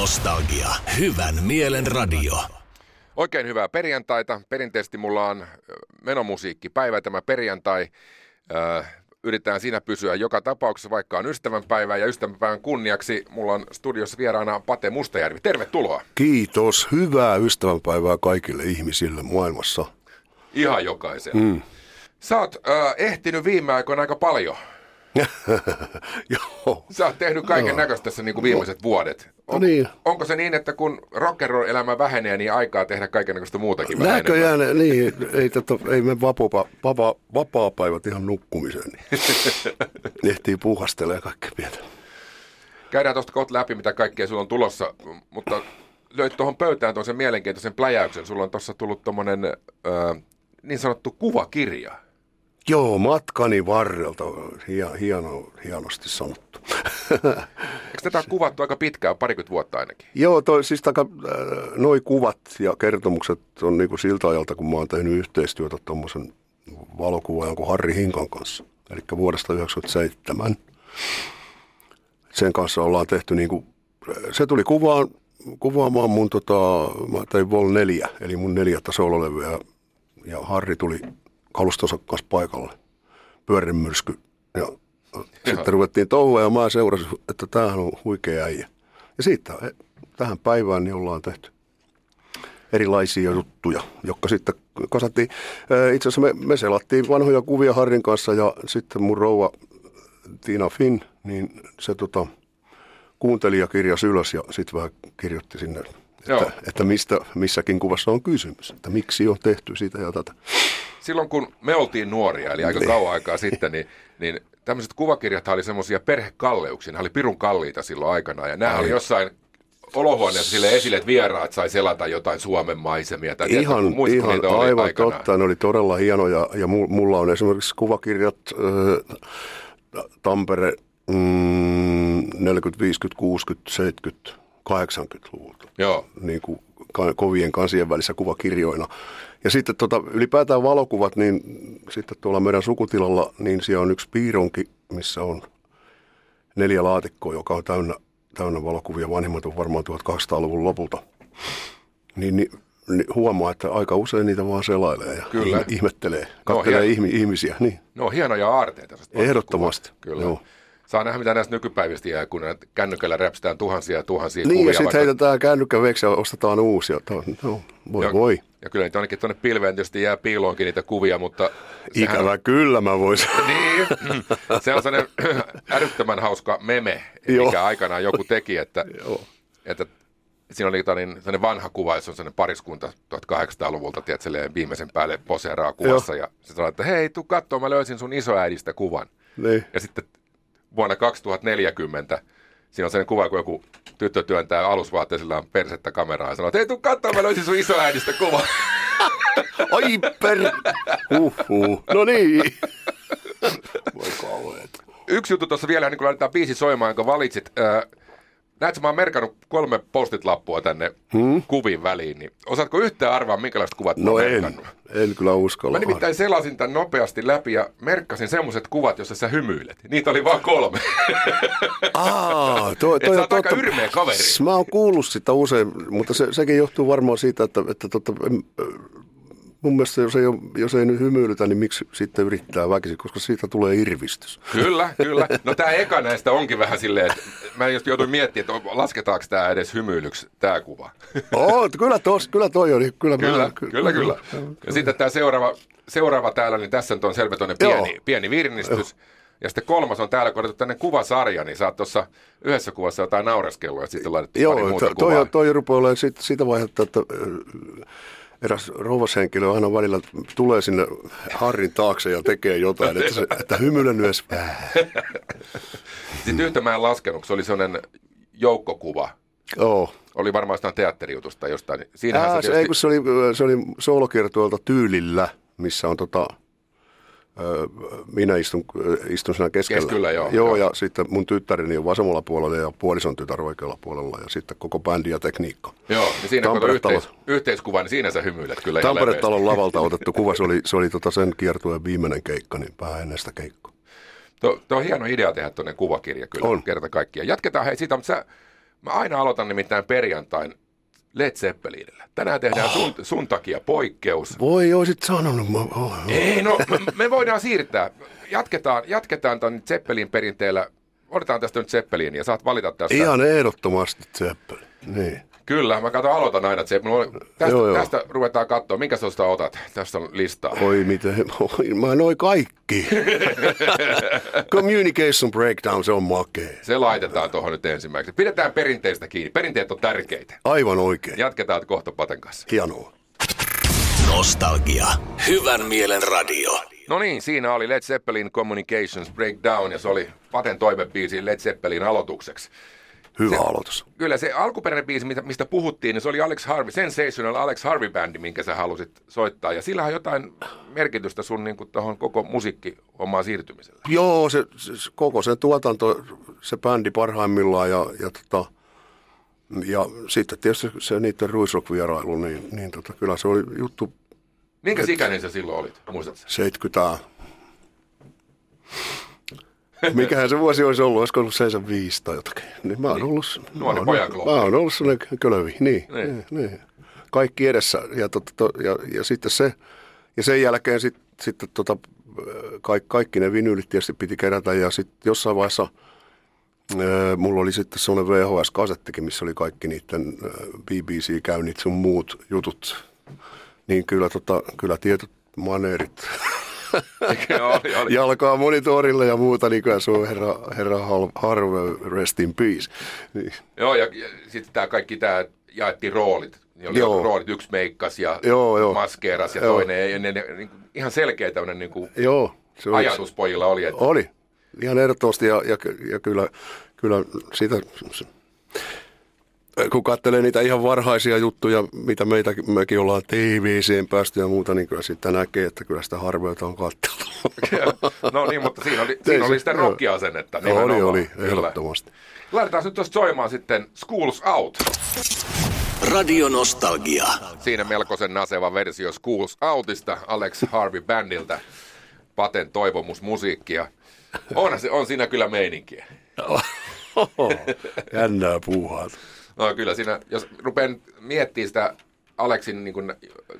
Nostalgia. Hyvän mielen radio. Oikein hyvää perjantaita. Perinteisesti mulla on menomusiikkipäivä tämä perjantai. Yritetään siinä pysyä joka tapauksessa, vaikka on ystävänpäivä ja ystävänpäivän kunniaksi. Mulla on studiossa vieraana Pate Mustajärvi. Tervetuloa. Kiitos. Hyvää ystävänpäivää kaikille ihmisille maailmassa. Ihan jokaiselle. Mm. Sä oot äh, ehtinyt viime aikoina aika paljon. Joo. Sä oot tehnyt kaiken näköistä tässä niin kuin viimeiset vuodet. On, No niin. Onko se niin, että kun rock'n'roll-elämä vähenee, niin aikaa tehdä kaiken näköistä muutakin vähän enemmän? Näköjään, niin, ei, tätä, ei me vapaa, vapaa, vapaa-päivät ihan nukkumiseen. Niin. Ehtii puuhastelee kaikkea pientä. Käydään tuosta kohta läpi, mitä kaikkea sulla on tulossa, mutta löyt tuohon pöytään tuon sen mielenkiintoisen pläjäyksen. Sulla on tuossa tullut tuommoinen niin sanottu kuvakirja. Joo, matkani varrelta. Hien, hieno, hienosti sanottu. Eikö tätä ole kuvattu aika pitkään, parikymmentä vuotta ainakin? Joo, toi, siis taka, äh, noi kuvat ja kertomukset on niinku siltä ajalta, kun mä oon tehnyt yhteistyötä tuommoisen valokuvaajan kuin Harri Hinkan kanssa. Eli vuodesta 1997. Sen kanssa ollaan tehty niinku, se tuli kuvaan, kuvaamaan mun tota, mä tein Vol 4, eli mun neljättä soololevyä. Ja Harri tuli kalustonsa kanssa paikalle. Pyörimyrsky. Ja sitten ruvettiin touhua ja mä seurasin, että tämähän on huikea äijä. Ja siitä tähän päivään niin ollaan tehty erilaisia juttuja, jotka sitten kasattiin. Itse asiassa me, me selattiin vanhoja kuvia Harrin kanssa ja sitten mun rouva Tiina Finn, niin se tota, kuunteli ja kirjasi ylös ja sitten vähän kirjoitti sinne, Joo. että, että mistä missäkin kuvassa on kysymys, että miksi on tehty sitä ja tätä. Silloin kun me oltiin nuoria, eli aika kauan aikaa sitten, niin, niin tämmöiset kuvakirjat oli semmoisia perhekalleuksia. Ne oli pirun kalliita silloin aikana. Ja nämä oli jossain olohuoneessa sille esille, että vieraat sai selata jotain Suomen maisemia. Tai Ihan, muistatko, ihan niitä oli aivan aikanaan? totta. Ne oli todella hienoja. Ja mu- mulla on esimerkiksi kuvakirjat äh, Tampere mm, 40, 50, 60, 70, 80-luvulta. Joo. Niin kuin kovien kansien välissä kuvakirjoina. Ja sitten tota, ylipäätään valokuvat, niin sitten tuolla meidän sukutilalla, niin siellä on yksi piironki, missä on neljä laatikkoa, joka on täynnä, täynnä valokuvia. Vanhimmat on varmaan 1200-luvun lopulta. Niin, niin, niin huomaa, että aika usein niitä vaan selailee ja Kyllä. ihme- ihmettelee, katselee ihmi, ihmisiä. Niin. No hienoja aarteita. Ehdottomasti. Kyllä. joo. Saa nähdä, mitä näistä nykypäivistä jää, kun kännykällä räpsitään tuhansia ja tuhansia Niin, kuvia. ja sitten vaikka- heitetään kännykkä veksi ja ostetaan uusia. No, voi ja, voi. Ja kyllä niitä ainakin tuonne pilveen tietysti jää piiloonkin niitä kuvia, mutta... sehän Ikävä kyllä mä voisin. Niin, se on sellainen älyttömän hauska meme, Joo. mikä aikanaan joku teki, että, Joo. että siinä oli tota niin, sellainen vanha kuva, jossa on sellainen pariskunta 1800-luvulta, tiedät, silleen viimeisen päälle poseeraa kuvassa, ja se sanoi, että hei, tuu kattoo, mä löysin sun isoäidistä kuvan. Niin. Ja sitten vuonna 2040 siinä on sellainen kuva, kun joku tyttö työntää alusvaatteisilla persettä kameraan ja sanoo, että hei, tuu kattoo, mä löysin sun isoäidistä kuvan. Ai per... Uhuh. No niin. Voi kauheet. Yksi juttu tuossa vielä, niin kun laitetaan biisi soimaan, jonka valitsit. Ää, näetkö, mä oon merkannut kolme postit-lappua tänne hmm? kuviin väliin, niin osaatko yhtään arvaa, minkälaiset kuvat mä No oon en, merkannut? en kyllä uskalla. Mä nimittäin selasin tämän nopeasti läpi ja merkkasin semmoiset kuvat, jossa sä hymyilet. Niitä oli vaan kolme. Aa, toi, Et toi sä on oot aika totta. yrmeä kaveri. Mä oon kuullut sitä usein, mutta se, sekin johtuu varmaan siitä, että, että ö, mun mielestä jos ei, jos ei nyt hymyilytä, niin miksi sitten yrittää väkisin, koska siitä tulee irvistys. kyllä, kyllä. No tämä eka näistä onkin vähän silleen, että mä just jouduin miettimään, että lasketaanko tämä edes hymyilyksi, tämä kuva. Oo, kyllä, tos, kyllä toi on. Kyllä, Kyllä, mä, kyllä, kyllä. Ja sitten tämä seuraava, seuraava täällä, niin tässä on Joo. pieni, pieni virnistys. Ja sitten kolmas on täällä, kun tänne kuvasarja, niin sä oot tuossa yhdessä kuvassa jotain naureskelua ja sitten laitettiin pari Joo, muuta to- kuvaa. toi, toi rupeaa olemaan sit, sitä vaihetta, että eräs rouvashenkilö aina välillä tulee sinne Harrin taakse ja tekee jotain, että, se, että hymyilen myös vähän. Sitten yhtä mä en laskenut, se oli sellainen joukkokuva. Joo. Oli varmaan jostain teatterijutusta jostain. Siinähän Ää, se tietysti... ei, kun se oli, se oli soolokiertueelta tyylillä, missä on tota, minä istun, istun siinä keskellä. Keskellä, joo, joo. joo. ja sitten mun tyttäreni on vasemmalla puolella ja puolison tytär oikealla puolella ja sitten koko bändi ja tekniikka. Joo, niin siinä kun yhteis, yhteiskuva, niin siinä sä hymyilet kyllä Tampere-talon lavalta otettu kuva, se oli, se oli tota sen kiertueen viimeinen keikka, niin vähän ennen sitä keikkaa. Tuo, tuo on hieno idea tehdä tuonne kuvakirja kyllä, On. kerta kaikkiaan. Jatketaan hei siitä, mutta sä Mä aina aloitan nimittäin perjantain Led Zeppelinillä. Tänään tehdään Oh. sun, sun takia poikkeus. Voi, oisit sanonut. Mä, oh, oh. Ei, no me, me voidaan siirtää. Jatketaan, jatketaan ton Zeppelin perinteellä. Otetaan tästä nyt Zeppelin ja saat valita tästä. Ihan ehdottomasti Zeppelin. Niin. Kyllä, mä katson, aloitan aina Zeppelin. Tästä, Joo, joo. tästä ruvetaan katsoa, minkä tuosta otat. Tästä on listaa. Oi miten, oi, mä noin kaikki. Communication breakdown, se on makee. Se laitetaan tuohon nyt ensimmäiseksi. Pidetään perinteistä kiinni. Perinteet on tärkeitä. Aivan oikein. Jatketaan kohta Paten kanssa. Hienoa. Nostalgia. Hyvän mielen radio. No niin, siinä oli Led Zeppelin Communications Breakdown ja se oli Paten toivebiisi Led Zeppelin aloitukseksi. Hyvä aloitus. Kyllä se alkuperäinen biisi, mitä- mistä puhuttiin, niin se oli Alex Harvey, Sensational Alex Harvey-bändi, minkä sä halusit soittaa. Ja sillä on jotain merkitystä sun niin tuohon koko musiikkiomaan siirtymiselle. Joo, se, se, se- koko se tuotanto, se bändi parhaimmillaan ja, ja, tota, ja sitten tietysti se niiden Ruisrock-vierailu, niin, niin tota, kyllä se oli juttu Minkä ikäinen sä silloin olit, muistatko? 70. Mikähän se vuosi olisi ollut, olisiko ollut 75 tai jotakin. Niin mä oon ollut, mä Nuori oon, pojanklooni. mä oon ollut sellainen kölövi, niin, Niin. niin. niin. Kaikki edessä ja, to, to, ja, ja, sitten se, ja sen jälkeen sit, sitten tota, kaikki, kaikki ne vinyylit tietysti piti kerätä ja sitten jossain vaiheessa ää, mulla oli sitten semmoinen VHS-kasettikin, missä oli kaikki niiden BBC-käynnit sun muut jutut. Niin kyllä, tota, kyllä tietyt maneerit. jalkaa monitorille ja muuta, niin kyllä se on herra, herra Harvey, rest in peace. Niin. Joo, ja, ja sitten tämä kaikki tämä jaettiin roolit. Niin oli Joo. roolit, yksi meikkas ja Joo, joo. maskeeras ja Joo. toinen ei. Ne, ne, niin, ihan selkeä tämmöinen niin kuin Joo, se oli, ajatus pojilla oli, että oli. Ihan ehdottomasti ja, ja, ja kyllä, kyllä sitä, kun katselee niitä ihan varhaisia juttuja, mitä meitä, mekin ollaan TVCen päästy ja muuta, niin kyllä sitten näkee, että kyllä sitä harveutta on katseltu. no niin, mutta siinä oli, siinä oli se- sitä joo. rockiasennetta. oli, oli, ehdottomasti. Laitetaan nyt tuosta soimaan sitten Schools Out. Radio Nostalgia. Siinä melkoisen naseva versio Schools Outista Alex Harvey Bandilta. Paten toivomusmusiikkia. On, se, on siinä kyllä meininkiä. Jännää puuhaa. No kyllä siinä, jos rupean miettimään sitä Aleksin niin kuin,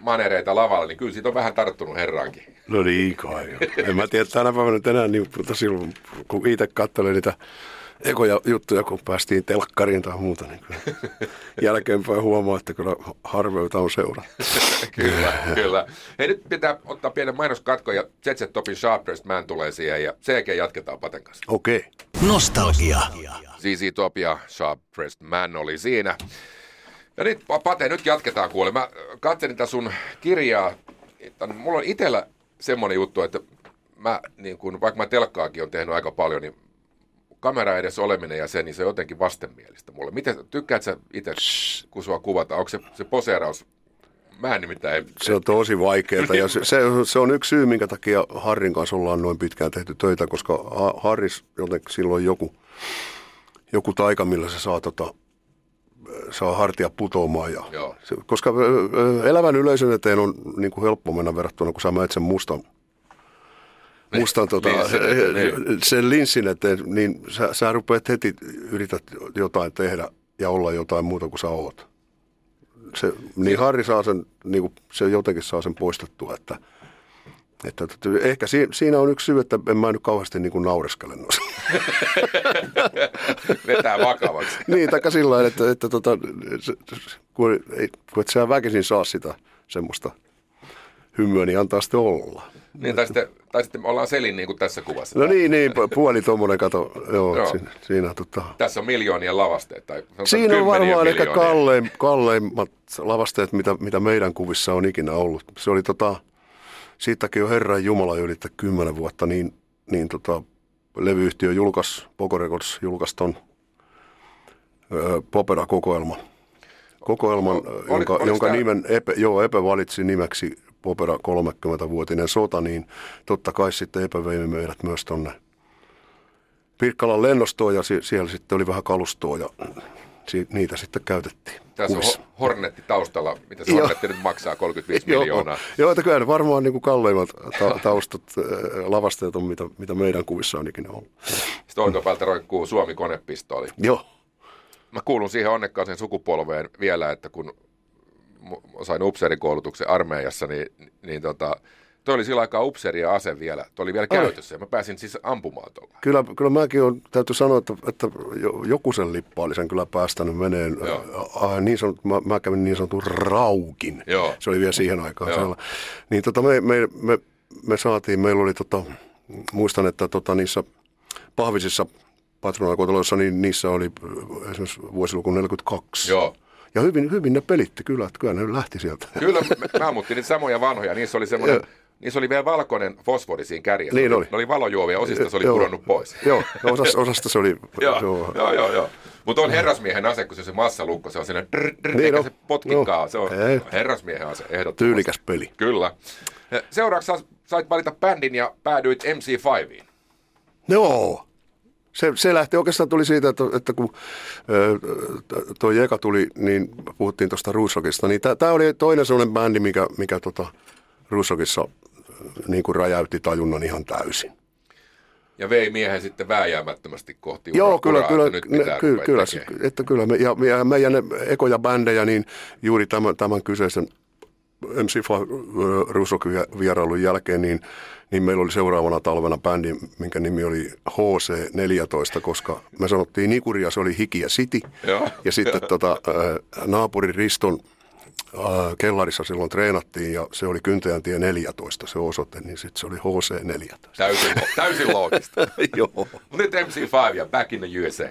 manereita lavalla, niin kyllä siitä on vähän tarttunut herraankin. No niin kai. En mä tiedä tänä päivänä enää, niin, mutta silloin kun itse katselin niitä ekoja juttuja, kun päästiin telkkariin tai muuta, niin kyllä jälkeenpäin huomaa, että kyllä harveuta on seurattu. kyllä, kyllä. Hei nyt pitää ottaa pienen mainoskatko ja ZZ Topin Sharpest Man tulee siihen ja sen jälkeen jatketaan Paten kanssa. Okei. Okay. Nostalgia. ZZ Top ja Sharp Pressed Man oli siinä. Ja nyt Pate, nyt jatketaan kuule. Mä katselin tätä sun kirjaa. Että mulla on itsellä semmoinen juttu, että mä, niin kun, vaikka mä telkkaakin on tehnyt aika paljon, niin kamera edes oleminen ja se, niin se on jotenkin vastenmielistä mulle. Miten, tykkäät sä itse, kun sua kuvataan? Onko se, se poseeraus? Mä en nimittäin... Se on tosi vaikeaa ja se, se, se on yksi syy, minkä takia Harrin kanssa ollaan noin pitkään tehty töitä, koska Ha- Harris jotenkin silloin joku, joku taika, millä se saa, tota, saa hartia putoamaan. Ja, Joo. se, koska elävän yleisön eteen on niin kuin helppo mennä verrattuna, kun sä menet sen mustan, mustan tota, linssin eteen, niin. sen linssin eteen, niin sä, sä rupeat heti, yrität jotain tehdä ja olla jotain muuta kuin sä oot se, niin Harri saa sen, niin kuin se jotenkin saa sen poistettua, että, että, että ehkä si, siinä on yksi syy, että en mä nyt kauheasti niin kuin naureskele noissa. Vetää vakavaksi. niin, taikka sillä lailla, että, että tota, se, kun, ei, kun et sä väkisin saa sitä semmoista hymyä, niin antaa sitten olla. Niin, tai sitten, tai sitten ollaan Selin niin kuin tässä kuvassa. No niin, niin, pu- puoli tuommoinen kato, joo, Joo. joo. Siinä, siinä tota, Tässä on miljoonien lavasteet. Tai Siinä on varmaan ehkä miljoonia. kalleim, kalleimmat lavasteet, mitä, mitä meidän kuvissa on ikinä ollut. Se oli tota, siitäkin jo Herran Jumala ylittää kymmenen vuotta, niin, niin tota, levyyhtiö julkaisi, Poco Records julkaisi ton ö, Popera-kokoelman. Kokoelman, Oli- jonka, tää- nimen Epe, joo, Epe valitsi nimeksi Popera 30-vuotinen sota, niin totta kai sitten Epe vei meidät myös tonne Pirkkalan lennostoon ja sie- siellä sitten oli vähän kalustoa ja niitä sitten käytettiin. Tässä on kuvissa. ho- Hornetti taustalla. Mitä se Joo. Hornetti nyt maksaa? 35 miljoonaa. Joo, että kyllä ne varmaan niin kuin kalleimmat ta- taustat, lavasteet on, mitä, mitä meidän kuvissa on ikinä ollut. Sitten oikealta roikkuu Suomi konepistooli. Joo, mä kuulun siihen onnekkaaseen sukupolveen vielä, että kun sain upseerikoulutuksen armeijassa, niin, niin tota, Toi oli sillä aikaa upseeri ja ase vielä. Toi oli vielä Oi. käytössä ja mä pääsin siis ampumaan tuolla. Kyllä, kyllä mäkin on, täytyy sanoa, että, että joku sen lippa oli sen kyllä päästänyt meneen. Äh, niin sanot, mä, mä, kävin niin sanotun raukin. Joo. Se oli vielä siihen aikaan. Niin tota, me, me, me, me, saatiin, meillä oli tota, muistan, että tota, niissä pahvisissa patronakotoloissa, niin niissä oli esimerkiksi vuosiluku 42. Joo. Ja hyvin, hyvin ne pelitti kyllä, että kyllä ne lähti sieltä. Kyllä, mä ammuttiin niitä samoja vanhoja. Niissä oli semmoinen Niissä oli vielä valkoinen fosfori siinä kärjessä. Niin oli. Ne oli valojuovia, osista se oli pudonnut pois. Joo, osasta, osasta se oli. joo, joo, joo, joo, joo. Mutta on herrasmiehen ase, kun se on se massalukko, se on sellainen drr, drr, niin se potkikaa. No. Se on Ei. herrasmiehen ase, ehdottomasti. Tyylikäs peli. Kyllä. Seuraavaksi sait valita bändin ja päädyit MC5iin. Joo. Se, se lähti oikeastaan tuli siitä, että, että kun tuo Jeka tuli, niin puhuttiin tuosta Ruusokista, niin tämä oli toinen sellainen bändi, mikä, mikä tota, Ruusokissa niin kuin räjäytti tajunnan ihan täysin. Ja vei miehen sitten vääjäämättömästi kohti Joo, uraa, kyllä, kyllä, että, nyt ne, kyllä, kyllä, että kyllä me, ja, ja meidän ekoja bändejä, niin juuri tämän, tämän kyseisen MC Rusok vierailun jälkeen, niin, niin meillä oli seuraavana talvena bändi, minkä nimi oli HC14, koska me sanottiin Nikuria, se oli Hiki ja City. Joo. Ja sitten tota, naapuri Riston kellarissa silloin treenattiin ja se oli Kyntäjän tie 14 se osoite, niin sitten se oli HC14. Täysin, täysin loogista. Joo. Nyt MC5 ja Back in the USA.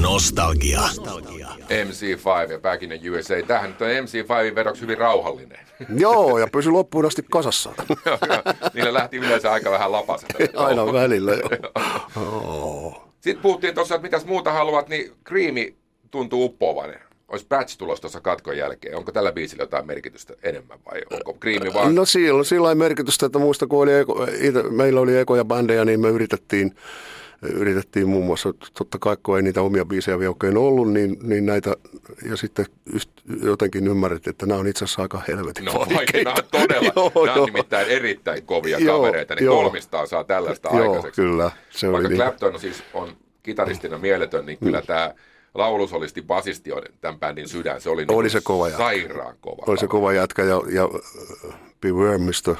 Nostalgia. Nostalgia. MC5 ja Back in the USA. Tämähän nyt on MC5 vedoksi hyvin rauhallinen. Joo, ja pysyi loppuun asti kasassa. Niillä lähti yleensä aika vähän lapaset. Aina välillä, joo. Sitten puhuttiin tuossa, että mitäs muuta haluat, niin Creamy tuntuu uppoavan olisi Batch tulossa tuossa katkon jälkeen. Onko tällä biisillä jotain merkitystä enemmän vai onko Kriimi vaan? No sillä, sillä on merkitystä, että muista kun oli eko, ite, meillä oli ekoja bändejä, niin me yritettiin, yritettiin muun muassa, totta kai kun ei niitä omia biisejä vielä oikein ollut, niin, niin näitä, ja sitten just jotenkin ymmärrettiin, että nämä on itse asiassa aika helvetin no, vaikeita. Nämä on todella, joo, nämä on nimittäin erittäin kovia joo, kavereita, niin joo, kolmistaan saa tällaista joo, aikaiseksi. kyllä. Se Vaikka oli Clapton niin. siis on kitaristina mieletön, niin kyllä mm. tämä laulusolisti basisti on tämän bändin sydän. Se oli, oli niin se kova jätkä. sairaan kova. Oli se kova jätkä ja, ja uh, Beware Mr.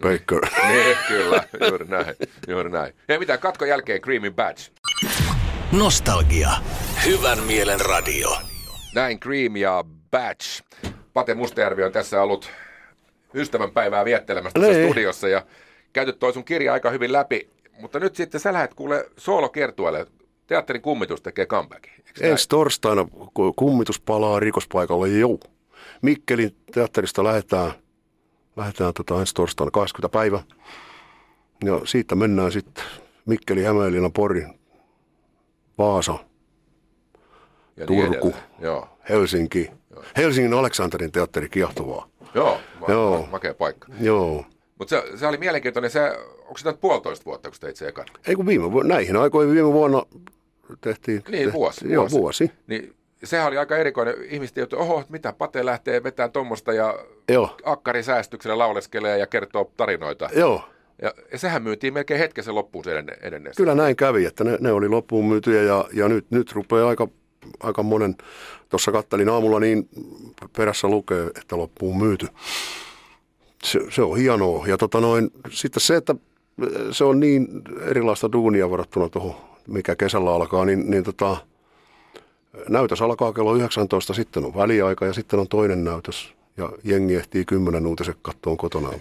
Baker. niin, kyllä, juuri näin. Juuri näin. Ja mitä katkon jälkeen Creamy Badge. Nostalgia. Hyvän mielen radio. Näin Cream ja Badge. Pate Mustajärvi on tässä ollut ystävänpäivää viettelemässä tässä niin. studiossa ja käyty toi sun kirja aika hyvin läpi. Mutta nyt sitten sä lähdet kuule soolokertueelle teatterin kummitus tekee comebackin. Ensi torstaina kummitus palaa rikospaikalle, joo. Mikkelin teatterista lähdetään, lähdetään tota ensi torstaina 20 päivä. Ja siitä mennään sitten Mikkeli, Hämeenlinna, Pori, Vaasa, ja niin Turku, niin Joo. Helsinki. Joo. Helsingin Aleksanterin teatteri kiehtovaa. Joo, ma- Joo. Ma- makea paikka. Joo. Mutta se, se, oli mielenkiintoinen. Se, onko se nyt puolitoista vuotta, kun teit se ekan? Ei kun viime, näihin aikoihin viime vuonna tehtiin. Niin, vuosi. Tehtiin, joo, vuosi. Niin, sehän oli aika erikoinen. Ihmiset että oho, mitä Pate lähtee vetämään tuommoista ja joo. akkari säästyksellä lauleskelee ja kertoo tarinoita. Joo. Ja, ja sehän myytiin melkein hetkessä loppuun se edenne, edenne. Kyllä näin kävi, että ne, ne oli loppuun myytyjä ja, ja nyt, nyt rupeaa aika, aika monen, tuossa kattelin aamulla niin perässä lukee, että loppuun myyty. Se, se on hienoa. Ja tota noin, sitten se, että se on niin erilaista duunia verrattuna tuohon mikä kesällä alkaa, niin, niin tota, näytös alkaa kello 19, sitten on väliaika ja sitten on toinen näytös. Ja jengi ehtii kymmenen uutiset kattoon kotona.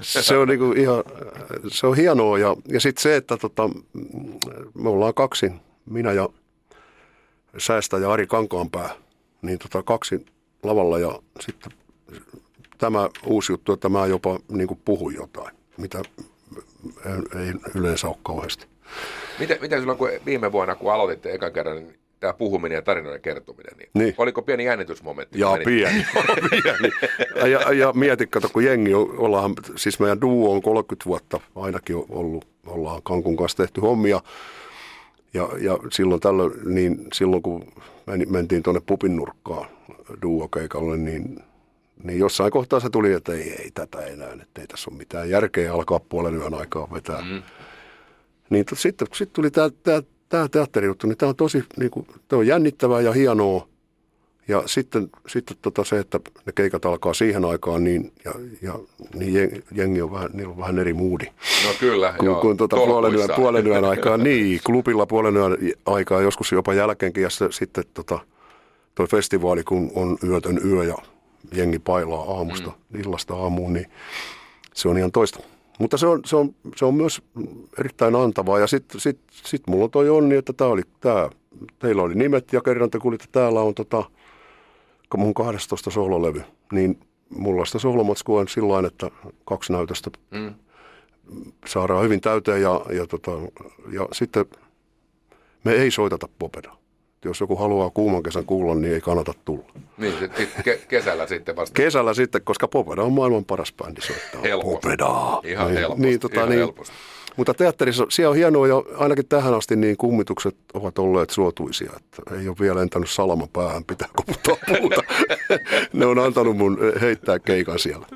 se, se, on niinku ihan, se on hienoa. Ja, ja sitten se, että tota, me ollaan kaksi, minä ja säästäjä Ari Kankaanpää, niin tota, kaksi lavalla ja sitten tämä uusi juttu, että mä jopa niin puhun jotain, mitä ei yleensä ole kauheasti. Miten, miten silloin, kun viime vuonna, kun aloititte ekan kerran, niin tämä puhuminen ja tarinoiden kertominen, niin, niin. oliko pieni jännitysmomentti? Jaa, pieni. pieni. Ja, ja mieti, kato, kun jengi ollaan, siis meidän duo on 30 vuotta ainakin ollut, ollaan Kankun kanssa tehty hommia. Ja, ja silloin, tällöin, niin silloin, kun mentiin tuonne pupin nurkkaan duo-keikalle, niin, niin jossain kohtaa se tuli, että ei, ei tätä enää, että ei tässä ole mitään järkeä alkaa puolen yön aikaa vetää. Mm. Niin sitten sit tuli tämä teatterijuttu, niin tämä on tosi niin kuin, tämä on jännittävää ja hienoa. Ja sitten, sitten tota se, että ne keikat alkaa siihen aikaan, niin, ja, ja niin jengi on vähän, niillä on vähän eri moodi. No kyllä, kun, joo. kun tuota puolen, yön, puolen yön aikaa, niin, klubilla puolen yön aikaa, joskus jopa jälkeenkin, ja sitten tota, toi festivaali, kun on yötön yö ja jengi pailaa aamusta, mm. illasta aamuun, niin se on ihan toista. Mutta se on, se on, se on myös erittäin antavaa. Ja sitten sit, sit mulla on toi onni, että tää oli, tää, teillä oli nimet ja kerran te kuulitte, täällä on tota, mun 12 soololevy. Niin mulla sitä soolomatskua on sillä että kaksi näytöstä mm. saadaan hyvin täyteen ja, ja, tota, ja sitten me ei soiteta popedaa jos joku haluaa kuuman kesän kuulla, niin ei kannata tulla. Niin, ke- kesällä sitten vasta. Kesällä sitten, koska Popeda on maailman paras bändi soittaa. Helposti. Popedaa. Ihan niin, helposti. Niin, tota, ihan niin, helposti. Mutta teatterissa, siellä on hienoa ja ainakin tähän asti niin kummitukset ovat olleet suotuisia. Että ei ole vielä lentänyt salama päähän, pitää koputtaa puuta. ne on antanut mun heittää keikan siellä.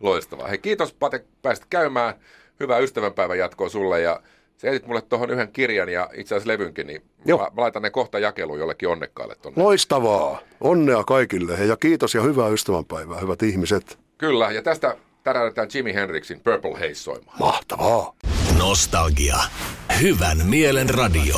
Loistavaa. Hei, kiitos Pate, pääsit käymään. Hyvää ystävänpäivän jatkoa sulle ja Sä etit mulle tuohon yhden kirjan ja itse asiassa levynkin, niin Joo. Mä, mä laitan ne kohta jakeluun jollekin onnekkaalle tonne. Loistavaa. Onnea kaikille ja kiitos ja hyvää ystävänpäivää, hyvät ihmiset. Kyllä, ja tästä täräytetään Jimi Hendrixin Purple Haze soimaan. Mahtavaa. Nostalgia. Hyvän mielen radio.